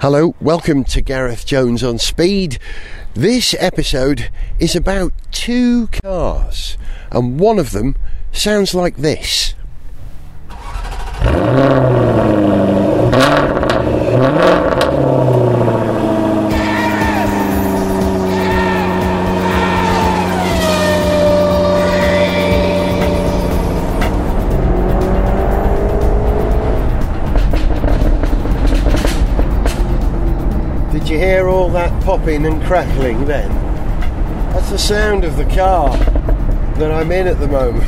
Hello, welcome to Gareth Jones on Speed. This episode is about two cars, and one of them sounds like this. Popping and crackling then? That's the sound of the car that I'm in at the moment.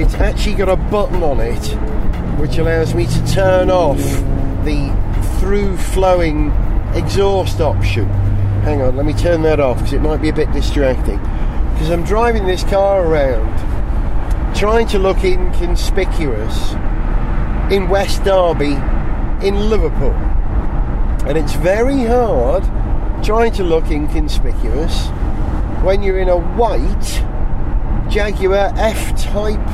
It's actually got a button on it which allows me to turn off the through flowing exhaust option. Hang on, let me turn that off because it might be a bit distracting. Because I'm driving this car around trying to look inconspicuous in West Derby in Liverpool. And it's very hard trying to look inconspicuous when you're in a white Jaguar F Type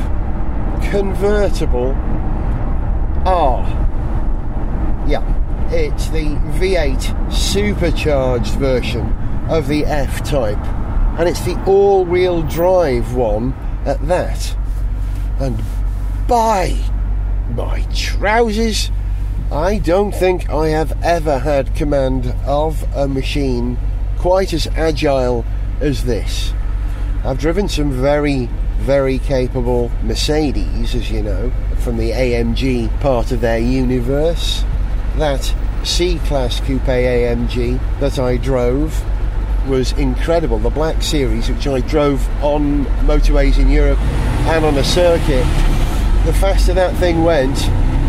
convertible R. Yeah, it's the V8 supercharged version of the F Type, and it's the all wheel drive one at that. And by my trousers, I don't think I have ever had command of a machine quite as agile as this. I've driven some very, very capable Mercedes, as you know, from the AMG part of their universe. That C Class Coupe AMG that I drove was incredible. The Black Series, which I drove on motorways in Europe and on a circuit, the faster that thing went,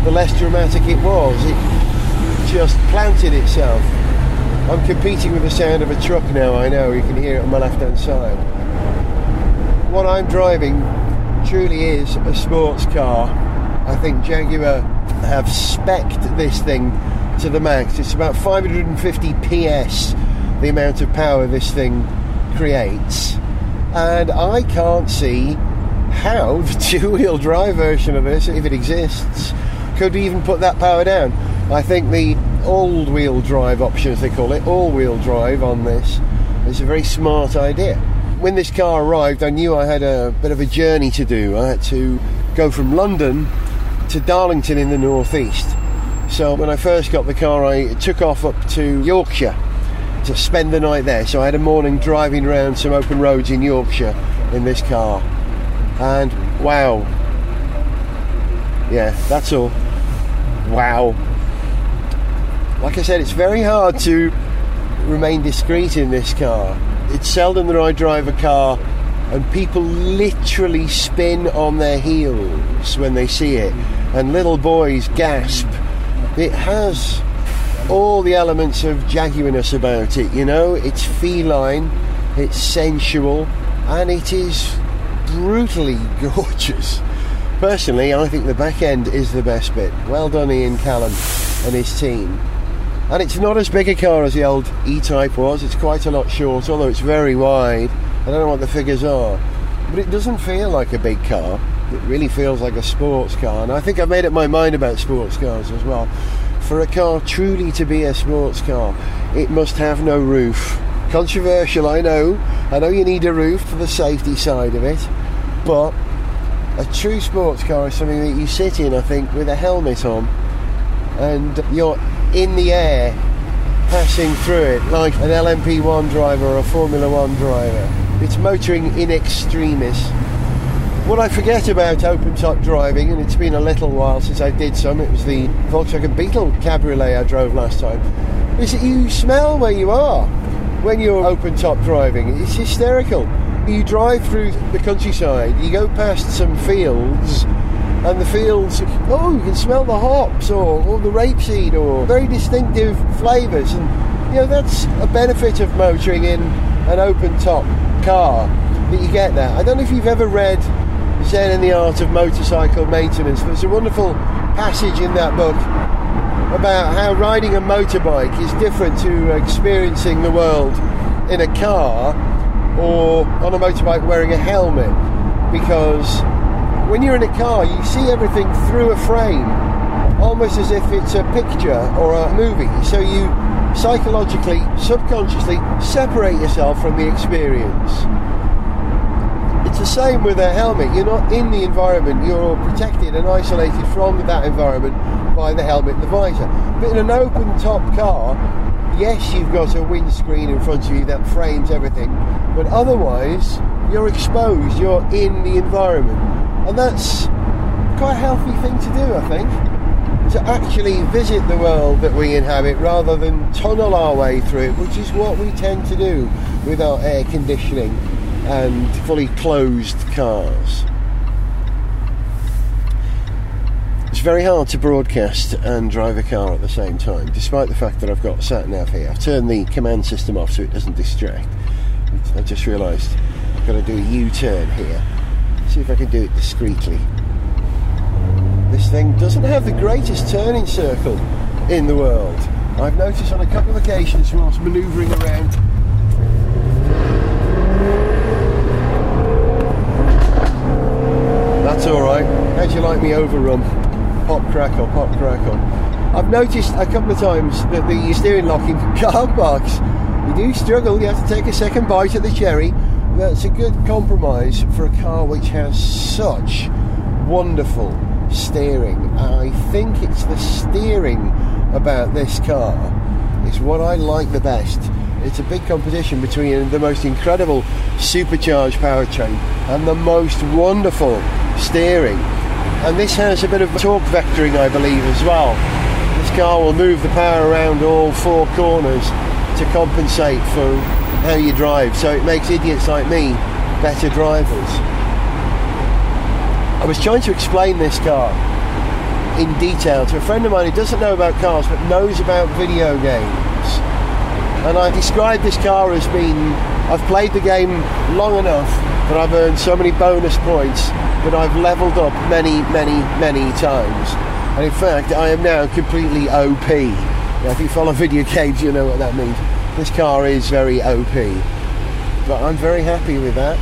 the less dramatic it was. It just planted itself. I'm competing with the sound of a truck now, I know, you can hear it on my left hand side. What I'm driving truly is a sports car. I think Jaguar have specced this thing to the max. It's about 550 PS, the amount of power this thing creates. And I can't see how the two wheel drive version of this, if it exists, could even put that power down. I think the all wheel drive option, as they call it, all wheel drive on this, is a very smart idea. When this car arrived, I knew I had a bit of a journey to do. I had to go from London to Darlington in the northeast. So when I first got the car, I took off up to Yorkshire to spend the night there. So I had a morning driving around some open roads in Yorkshire in this car. And wow. Yeah, that's all. Wow. Like I said, it's very hard to remain discreet in this car. It's seldom that I drive a car and people literally spin on their heels when they see it, and little boys gasp. It has all the elements of jaguarness about it, you know. It's feline, it's sensual, and it is brutally gorgeous. Personally, I think the back end is the best bit. Well done, Ian Callum and his team. And it's not as big a car as the old E Type was, it's quite a lot shorter, although it's very wide. I don't know what the figures are, but it doesn't feel like a big car. It really feels like a sports car, and I think I've made up my mind about sports cars as well. For a car truly to be a sports car, it must have no roof. Controversial, I know. I know you need a roof for the safety side of it, but a true sports car is something that you sit in, I think, with a helmet on, and you're in the air passing through it like an LMP1 driver or a Formula One driver. It's motoring in extremis. What I forget about open top driving, and it's been a little while since I did some, it was the Volkswagen Beetle Cabriolet I drove last time, is that you smell where you are when you're open top driving. It's hysterical. You drive through the countryside, you go past some fields, and the fields, oh, you can smell the hops or, or the rapeseed or very distinctive flavours. And, you know, that's a benefit of motoring in an open top car that you get that. I don't know if you've ever read Zen and the Art of Motorcycle Maintenance. There's a wonderful passage in that book about how riding a motorbike is different to experiencing the world in a car or on a motorbike wearing a helmet because when you're in a car you see everything through a frame almost as if it's a picture or a movie. So you psychologically, subconsciously separate yourself from the experience. It's the same with a helmet. You're not in the environment, you're protected and isolated from that environment by the helmet and the visor. But in an open top car, yes, you've got a windscreen in front of you that frames everything, but otherwise, you're exposed, you're in the environment. And that's quite a healthy thing to do, I think. To actually visit the world that we inhabit rather than tunnel our way through it, which is what we tend to do with our air conditioning and fully closed cars. It's very hard to broadcast and drive a car at the same time, despite the fact that I've got sat nav here. I've turned the command system off so it doesn't distract. I just realised I've got to do a U turn here. See if I can do it discreetly. This thing doesn't have the greatest turning circle in the world. I've noticed on a couple of occasions whilst manoeuvring around That's alright. How'd you like me overrun? Pop crackle, pop crackle. I've noticed a couple of times that the steering lock in car parks, you do struggle, you have to take a second bite at the cherry. That's a good compromise for a car which has such wonderful steering. I think it's the steering about this car is what I like the best. It's a big competition between the most incredible supercharged powertrain and the most wonderful steering. And this has a bit of torque vectoring, I believe, as well. This car will move the power around all four corners to compensate for how you drive. So it makes idiots like me better drivers. I was trying to explain this car in detail to a friend of mine who doesn't know about cars but knows about video games. And I described this car as being I've played the game long enough that I've earned so many bonus points that I've leveled up many, many, many times. And in fact, I am now completely OP. Now, if you follow video games, you know what that means. This car is very OP. But I'm very happy with that.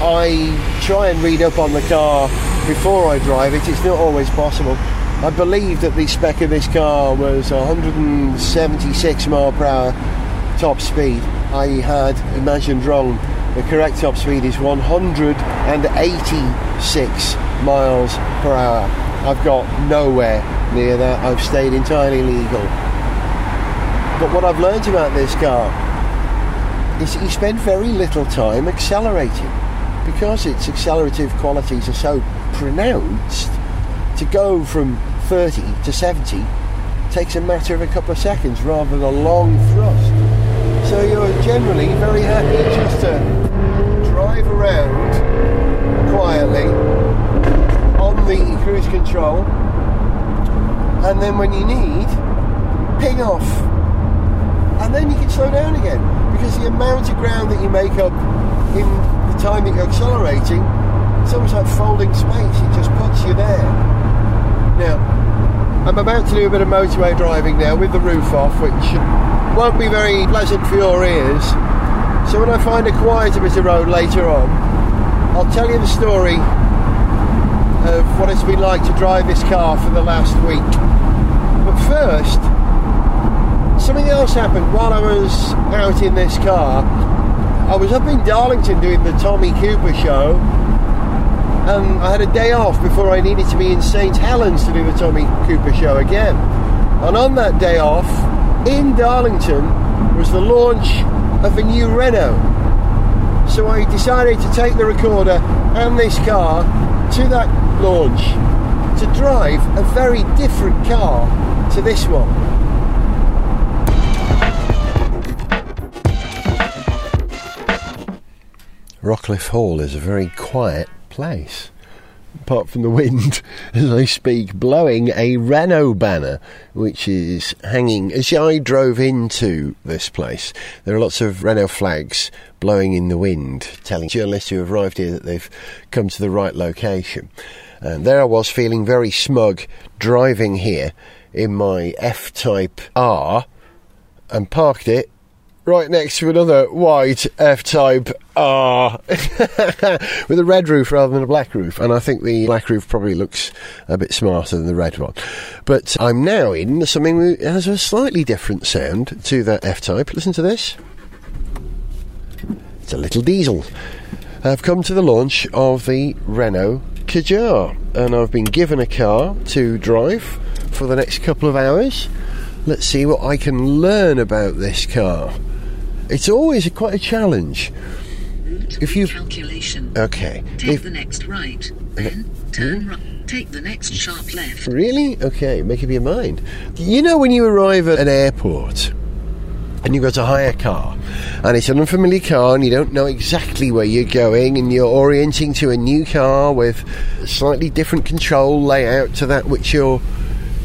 I try and read up on the car before I drive it. It's not always possible. I believe that the spec of this car was 176 mile per hour top speed. I had imagined wrong. The correct top speed is 186 miles per hour. I've got nowhere near that. I've stayed entirely legal. But what I've learned about this car is that you spend very little time accelerating because its accelerative qualities are so pronounced to go from 30 to 70 takes a matter of a couple of seconds rather than a long thrust. So you're generally very happy just to drive around quietly on the cruise control and then when you need, ping off. And then you can slow down again because the amount of ground that you make up in the time that you're accelerating, it's almost like folding space, it just puts you there. Now, I'm about to do a bit of motorway driving now with the roof off, which won't be very pleasant for your ears. So when I find a quieter bit of road later on, I'll tell you the story of what it's been like to drive this car for the last week. But first, something else happened while I was out in this car. I was up in Darlington doing the Tommy Cooper show, and I had a day off before I needed to be in St Helens to do the Tommy Cooper show again. And on that day off, in Darlington, was the launch of a new Renault. So I decided to take the recorder and this car to that launch to drive a very different car to this one. Rockliffe Hall is a very quiet place. Apart from the wind as I speak, blowing a Renault banner, which is hanging as I drove into this place. There are lots of Renault flags blowing in the wind, telling journalists who have arrived here that they've come to the right location. And there I was feeling very smug driving here in my F Type R and parked it right next to another white F-Type R ah. with a red roof rather than a black roof, and I think the black roof probably looks a bit smarter than the red one. But I'm now in something that has a slightly different sound to that F-Type. Listen to this. It's a little diesel. I've come to the launch of the Renault Kadjar, and I've been given a car to drive for the next couple of hours. Let's see what I can learn about this car. It's always a, quite a challenge. If you calculation, Okay. take If- the next right, then turn right. Take the next sharp left. Really? Okay, make up your mind. You know when you arrive at an airport and you've got to hire a car and it's an unfamiliar car and you don't know exactly where you're going and you're orienting to a new car with slightly different control layout to that which you're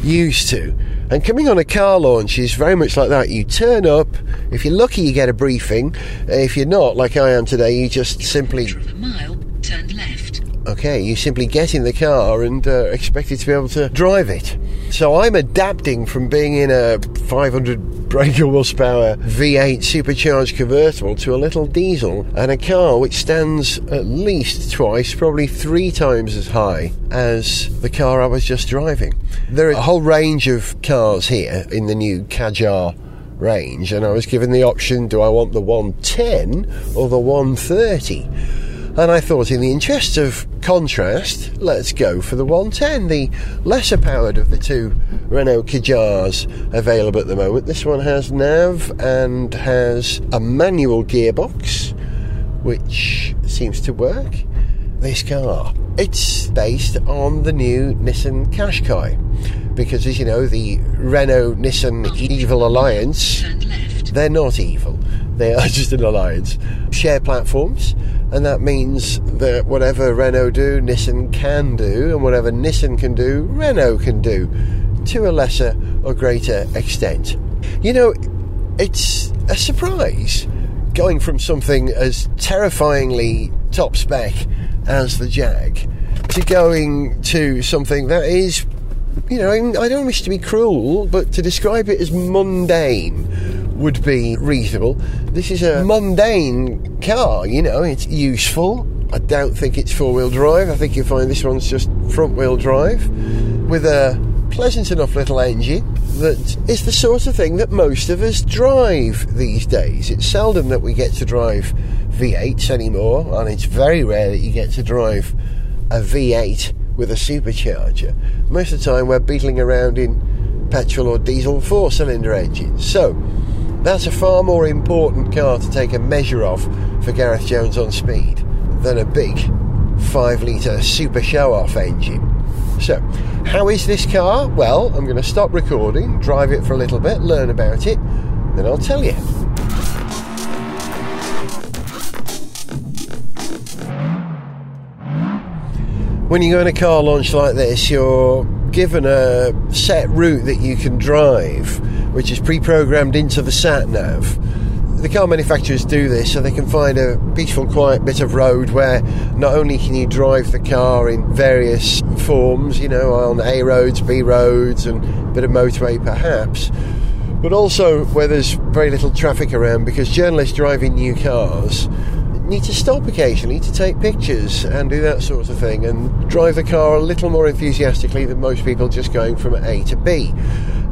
used to. And coming on a car launch is very much like that. You turn up, if you're lucky, you get a briefing. If you're not, like I am today, you just simply mile, turn left. Okay, you simply get in the car and uh, it to be able to drive it. So I'm adapting from being in a 500 brake horsepower V8 supercharged convertible to a little diesel and a car which stands at least twice, probably three times as high as the car I was just driving. There are a whole range of cars here in the new Kadjar range, and I was given the option do I want the 110 or the 130? And I thought, in the interest of contrast, let's go for the 110, the lesser powered of the two Renault Kadjars available at the moment. This one has nav and has a manual gearbox, which seems to work. This car, it's based on the new Nissan Qashqai, because as you know, the Renault Nissan Evil Alliance they're not evil. They are just an alliance. Share platforms, and that means that whatever Renault do, Nissan can do, and whatever Nissan can do, Renault can do, to a lesser or greater extent. You know, it's a surprise going from something as terrifyingly top spec as the Jag to going to something that is you know, I don't wish to be cruel, but to describe it as mundane would be reasonable. This is a mundane car, you know, it's useful. I don't think it's four wheel drive. I think you'll find this one's just front wheel drive with a pleasant enough little engine that is the sort of thing that most of us drive these days. It's seldom that we get to drive V8s anymore, and it's very rare that you get to drive a V8 with a supercharger. Most of the time, we're beetling around in petrol or diesel four cylinder engines. So, that's a far more important car to take a measure of for Gareth Jones on speed than a big 5 litre super show off engine. So, how is this car? Well, I'm going to stop recording, drive it for a little bit, learn about it, then I'll tell you. when you go in a car launch like this, you're given a set route that you can drive, which is pre programmed into the sat nav. The car manufacturers do this so they can find a peaceful, quiet bit of road where not only can you drive the car in various forms, you know, on A roads, B roads, and a bit of motorway perhaps, but also where there's very little traffic around because journalists driving new cars need to stop occasionally to take pictures and do that sort of thing and drive the car a little more enthusiastically than most people just going from A to B.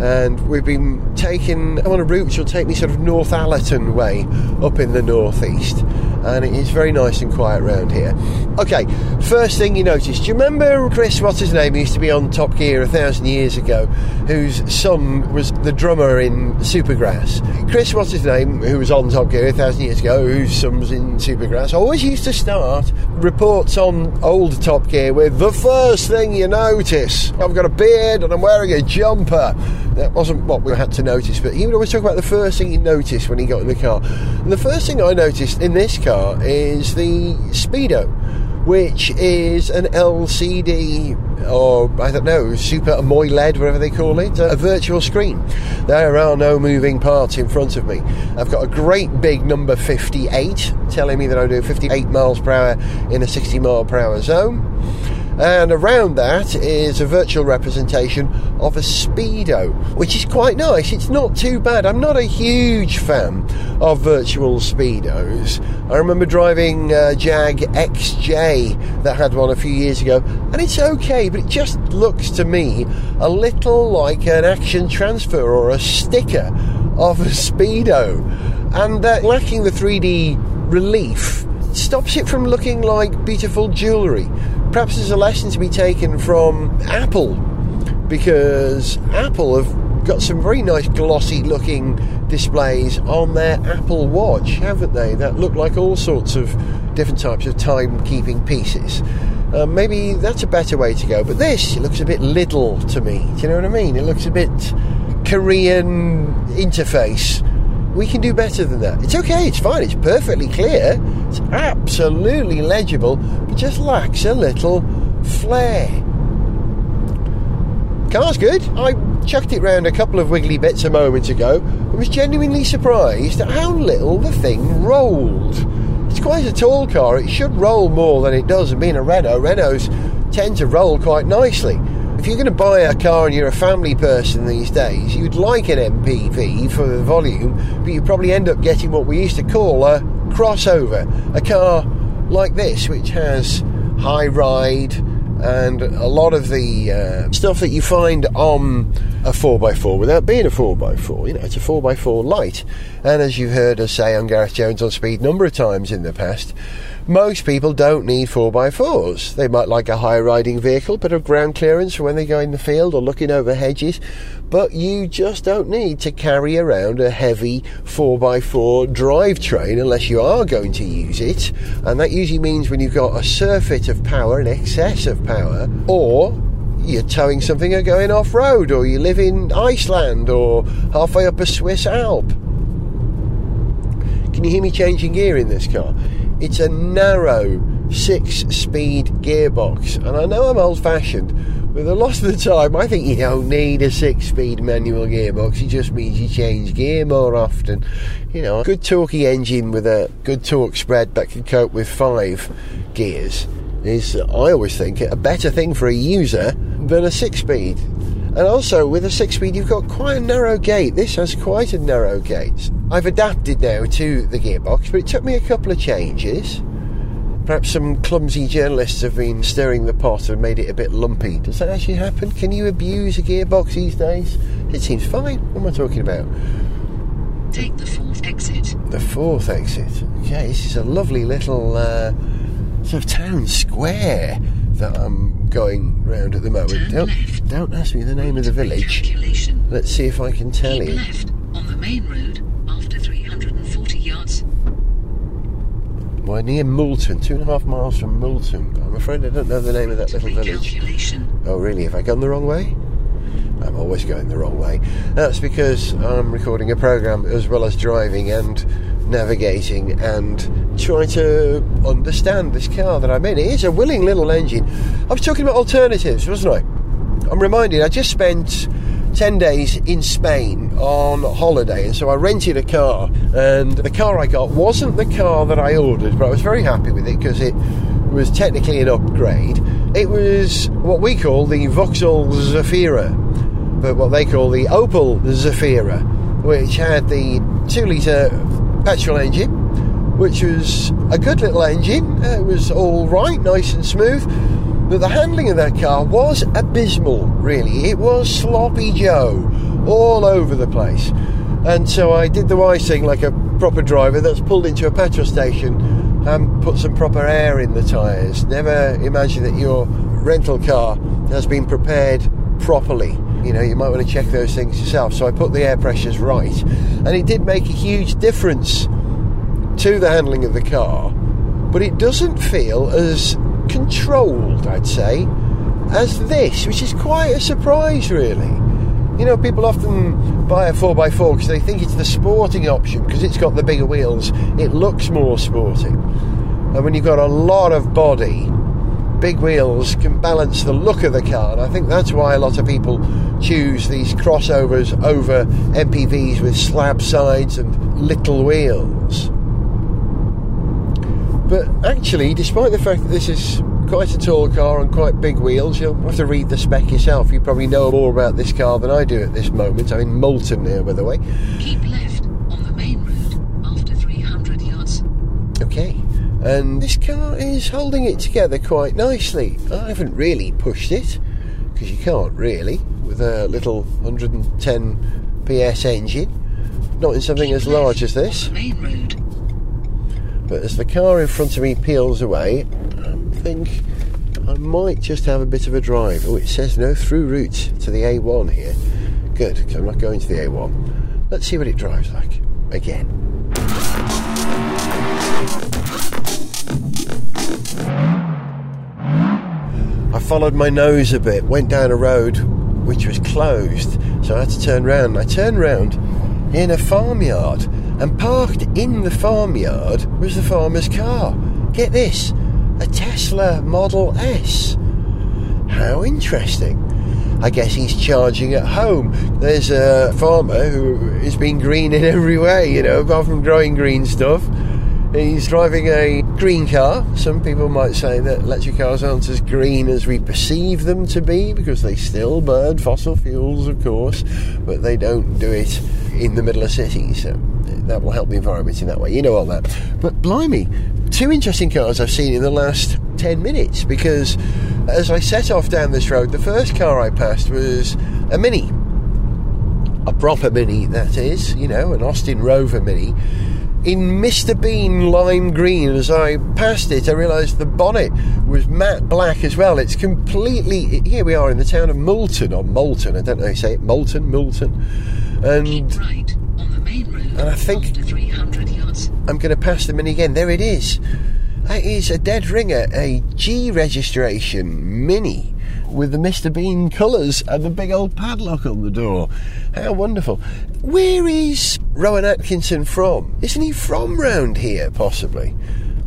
And we've been taking I'm on a route which will take me sort of Northallerton way up in the northeast. And it is very nice and quiet around here. Okay, first thing you notice. Do you remember Chris, what's his name, used to be on Top Gear a thousand years ago, whose son was the drummer in Supergrass? Chris, what's his name, who was on Top Gear a thousand years ago, whose son was in Supergrass, always used to start reports on old Top Gear with the first thing you notice. I've got a beard and I'm wearing a jumper. That wasn't what we had to notice, but he would always talk about the first thing he noticed when he got in the car. And the first thing I noticed in this car is the Speedo, which is an LCD or I don't know, Super AMOLED, whatever they call it, a virtual screen. There are no moving parts in front of me. I've got a great big number 58 telling me that I'm doing 58 miles per hour in a 60 mile per hour zone. And around that is a virtual representation of a Speedo, which is quite nice. It's not too bad. I'm not a huge fan of virtual Speedos. I remember driving a Jag XJ that had one a few years ago, and it's okay, but it just looks to me a little like an action transfer or a sticker of a Speedo. And uh, lacking the 3D relief stops it from looking like beautiful jewellery. Perhaps there's a lesson to be taken from Apple because Apple have got some very nice glossy looking displays on their Apple Watch, haven't they? That look like all sorts of different types of timekeeping pieces. Uh, maybe that's a better way to go, but this looks a bit little to me. Do you know what I mean? It looks a bit Korean interface we can do better than that. It's okay, it's fine, it's perfectly clear, it's absolutely legible, but just lacks a little flair. Car's good. I chucked it round a couple of wiggly bits a moment ago and was genuinely surprised at how little the thing rolled. It's quite a tall car, it should roll more than it does, and being a Renault, Renaults tend to roll quite nicely if you're going to buy a car and you're a family person these days, you'd like an MPV for the volume, but you probably end up getting what we used to call a crossover, a car like this, which has high ride and a lot of the uh, stuff that you find on a 4x4 without being a 4x4. You know, it's a 4x4 light. And as you've heard us say on Gareth Jones on Speed a number of times in the past, most people don't need 4x4s. They might like a high riding vehicle, bit of ground clearance for when they go in the field or looking over hedges, but you just don't need to carry around a heavy 4x4 drivetrain unless you are going to use it. And that usually means when you've got a surfeit of power, an excess of power, or you're towing something or going off road, or you live in Iceland or halfway up a Swiss Alp. Can you hear me changing gear in this car? It's a narrow six speed gearbox, and I know I'm old fashioned, but a lot of the time I think you don't need a six speed manual gearbox, it just means you change gear more often. You know, a good torquey engine with a good torque spread that can cope with five gears is, I always think, a better thing for a user than a six speed. And also, with a six speed, you've got quite a narrow gate. This has quite a narrow gate. I've adapted now to the gearbox, but it took me a couple of changes. Perhaps some clumsy journalists have been stirring the pot and made it a bit lumpy. Does that actually happen? Can you abuse a gearbox these days? It seems fine. What am I talking about? Take the fourth exit. The fourth exit. Okay, this is a lovely little uh, sort of town square that I'm going round at the moment. Don't, don't ask me the name of the village. Let's see if I can tell Keep you. left on the main road after 340 yards. We're near Moulton, two and a half miles from Moulton. I'm afraid I don't know the name of that little village. Oh, really? Have I gone the wrong way? I'm always going the wrong way. That's because I'm recording a program as well as driving and navigating and trying to understand this car that I'm in. It is a willing little engine. I was talking about alternatives, wasn't I? I'm reminded I just spent 10 days in Spain on holiday, and so I rented a car. And the car I got wasn't the car that I ordered, but I was very happy with it because it was technically an upgrade. It was what we call the Vauxhall Zafira, but what they call the Opel Zafira, which had the 2 litre petrol engine, which was a good little engine. It was all right, nice and smooth. But the handling of that car was abysmal, really. It was sloppy Joe all over the place. And so I did the wise thing like a proper driver that's pulled into a petrol station and put some proper air in the tyres. Never imagine that your rental car has been prepared properly. You know, you might want to check those things yourself. So I put the air pressures right. And it did make a huge difference to the handling of the car, but it doesn't feel as controlled, I'd say, as this, which is quite a surprise, really. You know, people often buy a 4x4 because they think it's the sporting option because it's got the bigger wheels, it looks more sporting. And when you've got a lot of body, big wheels can balance the look of the car. And I think that's why a lot of people choose these crossovers over MPVs with slab sides and little wheels. But actually, despite the fact that this is quite a tall car and quite big wheels. You'll have to read the spec yourself. You probably know more about this car than I do at this moment. I'm in Moulton here, by the way. Keep left on the main road after 300 yards. Okay. And this car is holding it together quite nicely. I haven't really pushed it, because you can't really, with a little 110 PS engine. Not in something as large as this. But as the car in front of me peels away, I think I might just have a bit of a drive. Oh, it says no through route to the A1 here. Good, because I'm not going to the A1. Let's see what it drives like. Again. Followed my nose a bit, went down a road which was closed, so I had to turn round. I turned round in a farmyard, and parked in the farmyard was the farmer's car. Get this a Tesla Model S. How interesting. I guess he's charging at home. There's a farmer who has been green in every way, you know, apart from growing green stuff. He's driving a green car. Some people might say that electric cars aren't as green as we perceive them to be because they still burn fossil fuels, of course, but they don't do it in the middle of cities. So that will help the environment in that way. You know all that. But blimey, two interesting cars I've seen in the last 10 minutes because as I set off down this road, the first car I passed was a Mini. A proper Mini, that is, you know, an Austin Rover Mini in Mr. Bean lime green. As I passed it, I realised the bonnet was matte black as well. It's completely. Here we are in the town of Moulton, or Moulton, I don't know how you say it, Moulton, Moulton. And Keep right on the main road And I think- yards. I'm going to pass the Mini again. There it is. That is a dead ringer, a G registration Mini with the Mr. Bean colours and the big old padlock on the door. How wonderful. Where is Rowan Atkinson from? Isn't he from round here, possibly?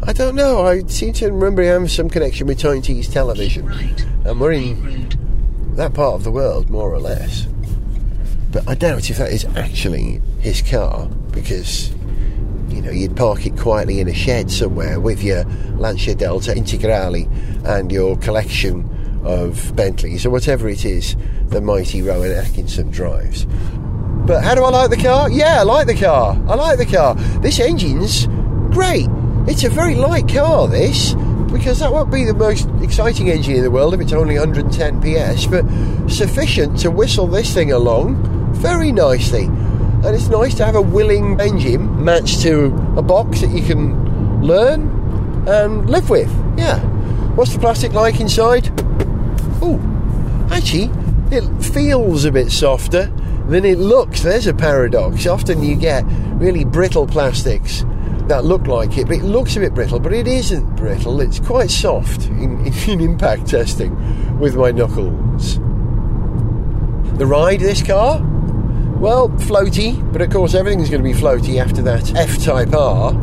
I don't know. I seem to remember he having some connection with Tees television. right And we're in that part of the world, more or less. But I doubt if that is actually his car because, you know, you'd park it quietly in a shed somewhere with your Lancia Delta Integrale and your collection of Bentleys or whatever it is the mighty Rowan Atkinson drives. But how do I like the car? Yeah, I like the car. I like the car. This engine's great. It's a very light car, this, because that won't be the most exciting engine in the world if it's only 110 PS, but sufficient to whistle this thing along very nicely. And it's nice to have a willing engine matched to a box that you can learn and live with. Yeah. What's the plastic like inside? Oh, actually, it feels a bit softer than it looks. There's a paradox. Often you get really brittle plastics that look like it, but it looks a bit brittle, but it isn't brittle. It's quite soft in, in impact testing with my knuckles. The ride, this car? Well, floaty, but of course everything's going to be floaty after that F Type R.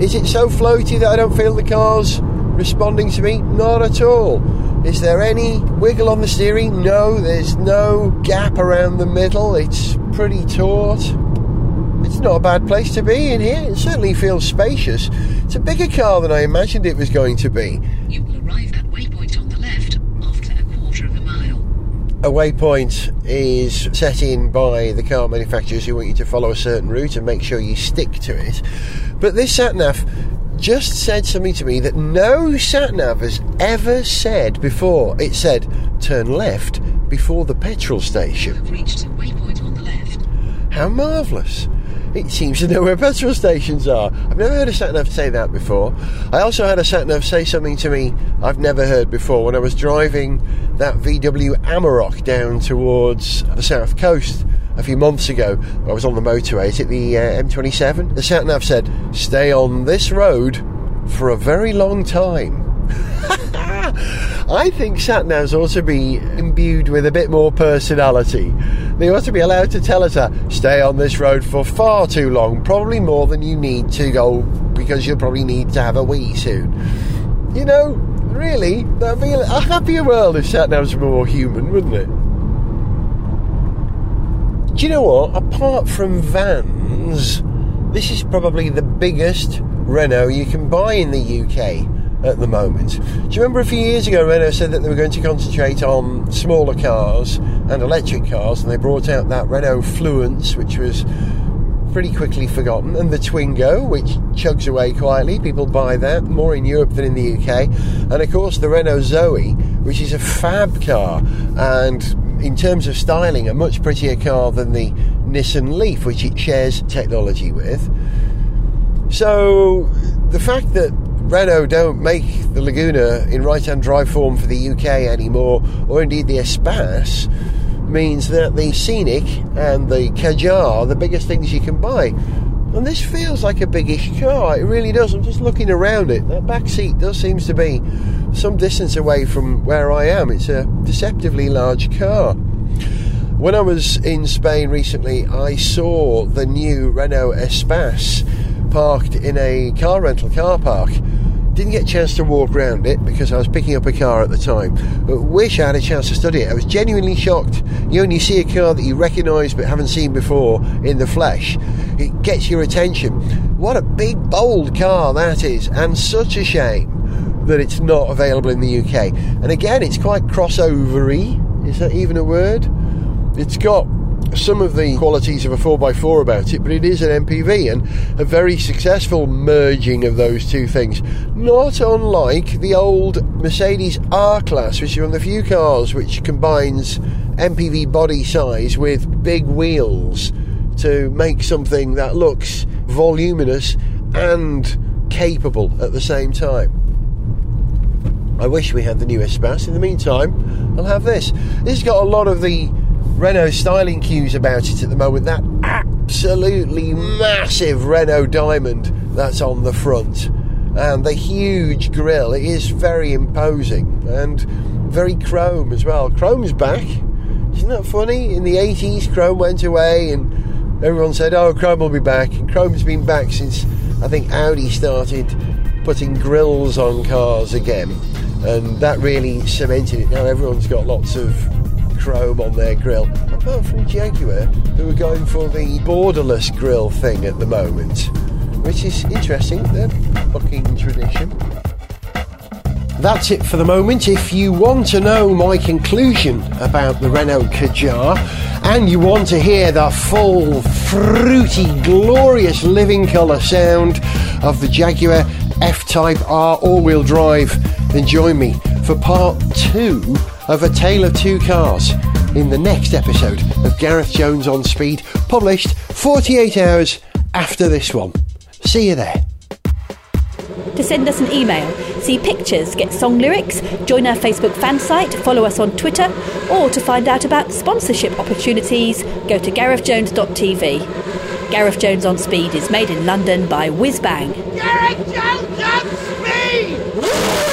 Is it so floaty that I don't feel the car's responding to me? Not at all. Is there any wiggle on the steering? No, there's no gap around the middle. It's pretty taut. It's not a bad place to be in here. It certainly feels spacious. It's a bigger car than I imagined it was going to be. You will arrive at waypoint on the left after a quarter of a mile. a waypoint is set in by the car manufacturers who want you to follow a certain route and make sure you stick to it. But this sat nav just said something to me that no sat nav has ever said before. It said, turn left before the petrol You station. have reached a waypoint on the left. How marvellous. It seems to know where petrol stations are. I've never heard a sat nav say that before. I also had a sat nav say something to me I've never heard before when I was driving that VW Amarok down towards the south coast a few months ago. I was on the motorway, it's at the uh, M27. The sat nav said, Stay on this road for a very long time. I think sat navs ought to be imbued with a bit more personality. They ought to be allowed to tell us that stay on this road for far too long, probably more than you need to go because you'll probably need to have a wee soon. You know, really, that'd be a happier world if sat navs were more human, wouldn't it? Do you know what? Apart from vans, this is probably the biggest Renault you can buy in the UK. at the moment. Do you remember a few years ago Renault said that they were going to concentrate on smaller cars and electric cars, and they brought out that Renault Fluence, which was pretty quickly forgotten, and the Twingo, which chugs away quietly. People buy that more in Europe than in the UK, and of course the Renault Zoe, which is a fab car and in terms of styling, a much prettier car than the Nissan Leaf, which it shares technology with. So the fact that Renault don't make the Laguna in right-hand drive form for the UK anymore, or indeed the Espace, means that the Scenic and the Kadjar are the biggest things you can buy. And this feels like a biggish car. It really does. I'm just looking around it. That back seat does seems to be some distance away from where I am. It's a deceptively large car. When I was in Spain recently, I saw the new Renault Espace parked in a car rental car park. Didn't get a chance to walk around it because I was picking up a car at the time. But wish I had a chance to study it. I was genuinely shocked. You only see a car that you recognise but haven't seen before in the flesh. It gets your attention. What a big, bold car that is, and such a shame that it's not available in the UK. And again, it's quite crossovery. Is that even a word? It's got some of the qualities of a 4x4 about it, but it is an MPV and a very successful merging of those two things. Not unlike the old Mercedes R Class, which is one of the few cars which combines MPV body size with big wheels to make something that looks voluminous and capable at the same time. I wish we had the new Espace. In the meantime, I'll have this. This has got a lot of the Renault styling cues about it at the moment. That absolutely massive Renault diamond that's on the front, and the huge grille. It is very imposing and very chrome as well. Chrome's back. Isn't that funny? In the 80s, Chrome went away, and everyone said, "Oh, Chrome will be back." And Chrome's been back since I think Audi started putting grills on cars again, and that really cemented it. Now everyone's got lots of chrome on their grill, apart from Jaguar, who are going for the borderless grill thing at the moment, which is interesting. They're bucking tradition. That's it for the moment. If you want to know my conclusion about the Renault Kadjar and you want to hear the full, fruity, glorious living colour sound of the Jaguar F Type R all wheel drive, then join me for part two of A Tale of Two Cars in the next episode of Gareth Jones on Speed, published 48 hours after this one. See you there. To send us an email, see pictures, get song lyrics, join our Facebook fan site, follow us on Twitter, or to find out about sponsorship opportunities, go to garethjones.tv. Gareth Jones on Speed is made in London by Whizbang. Gareth Jones on Speed!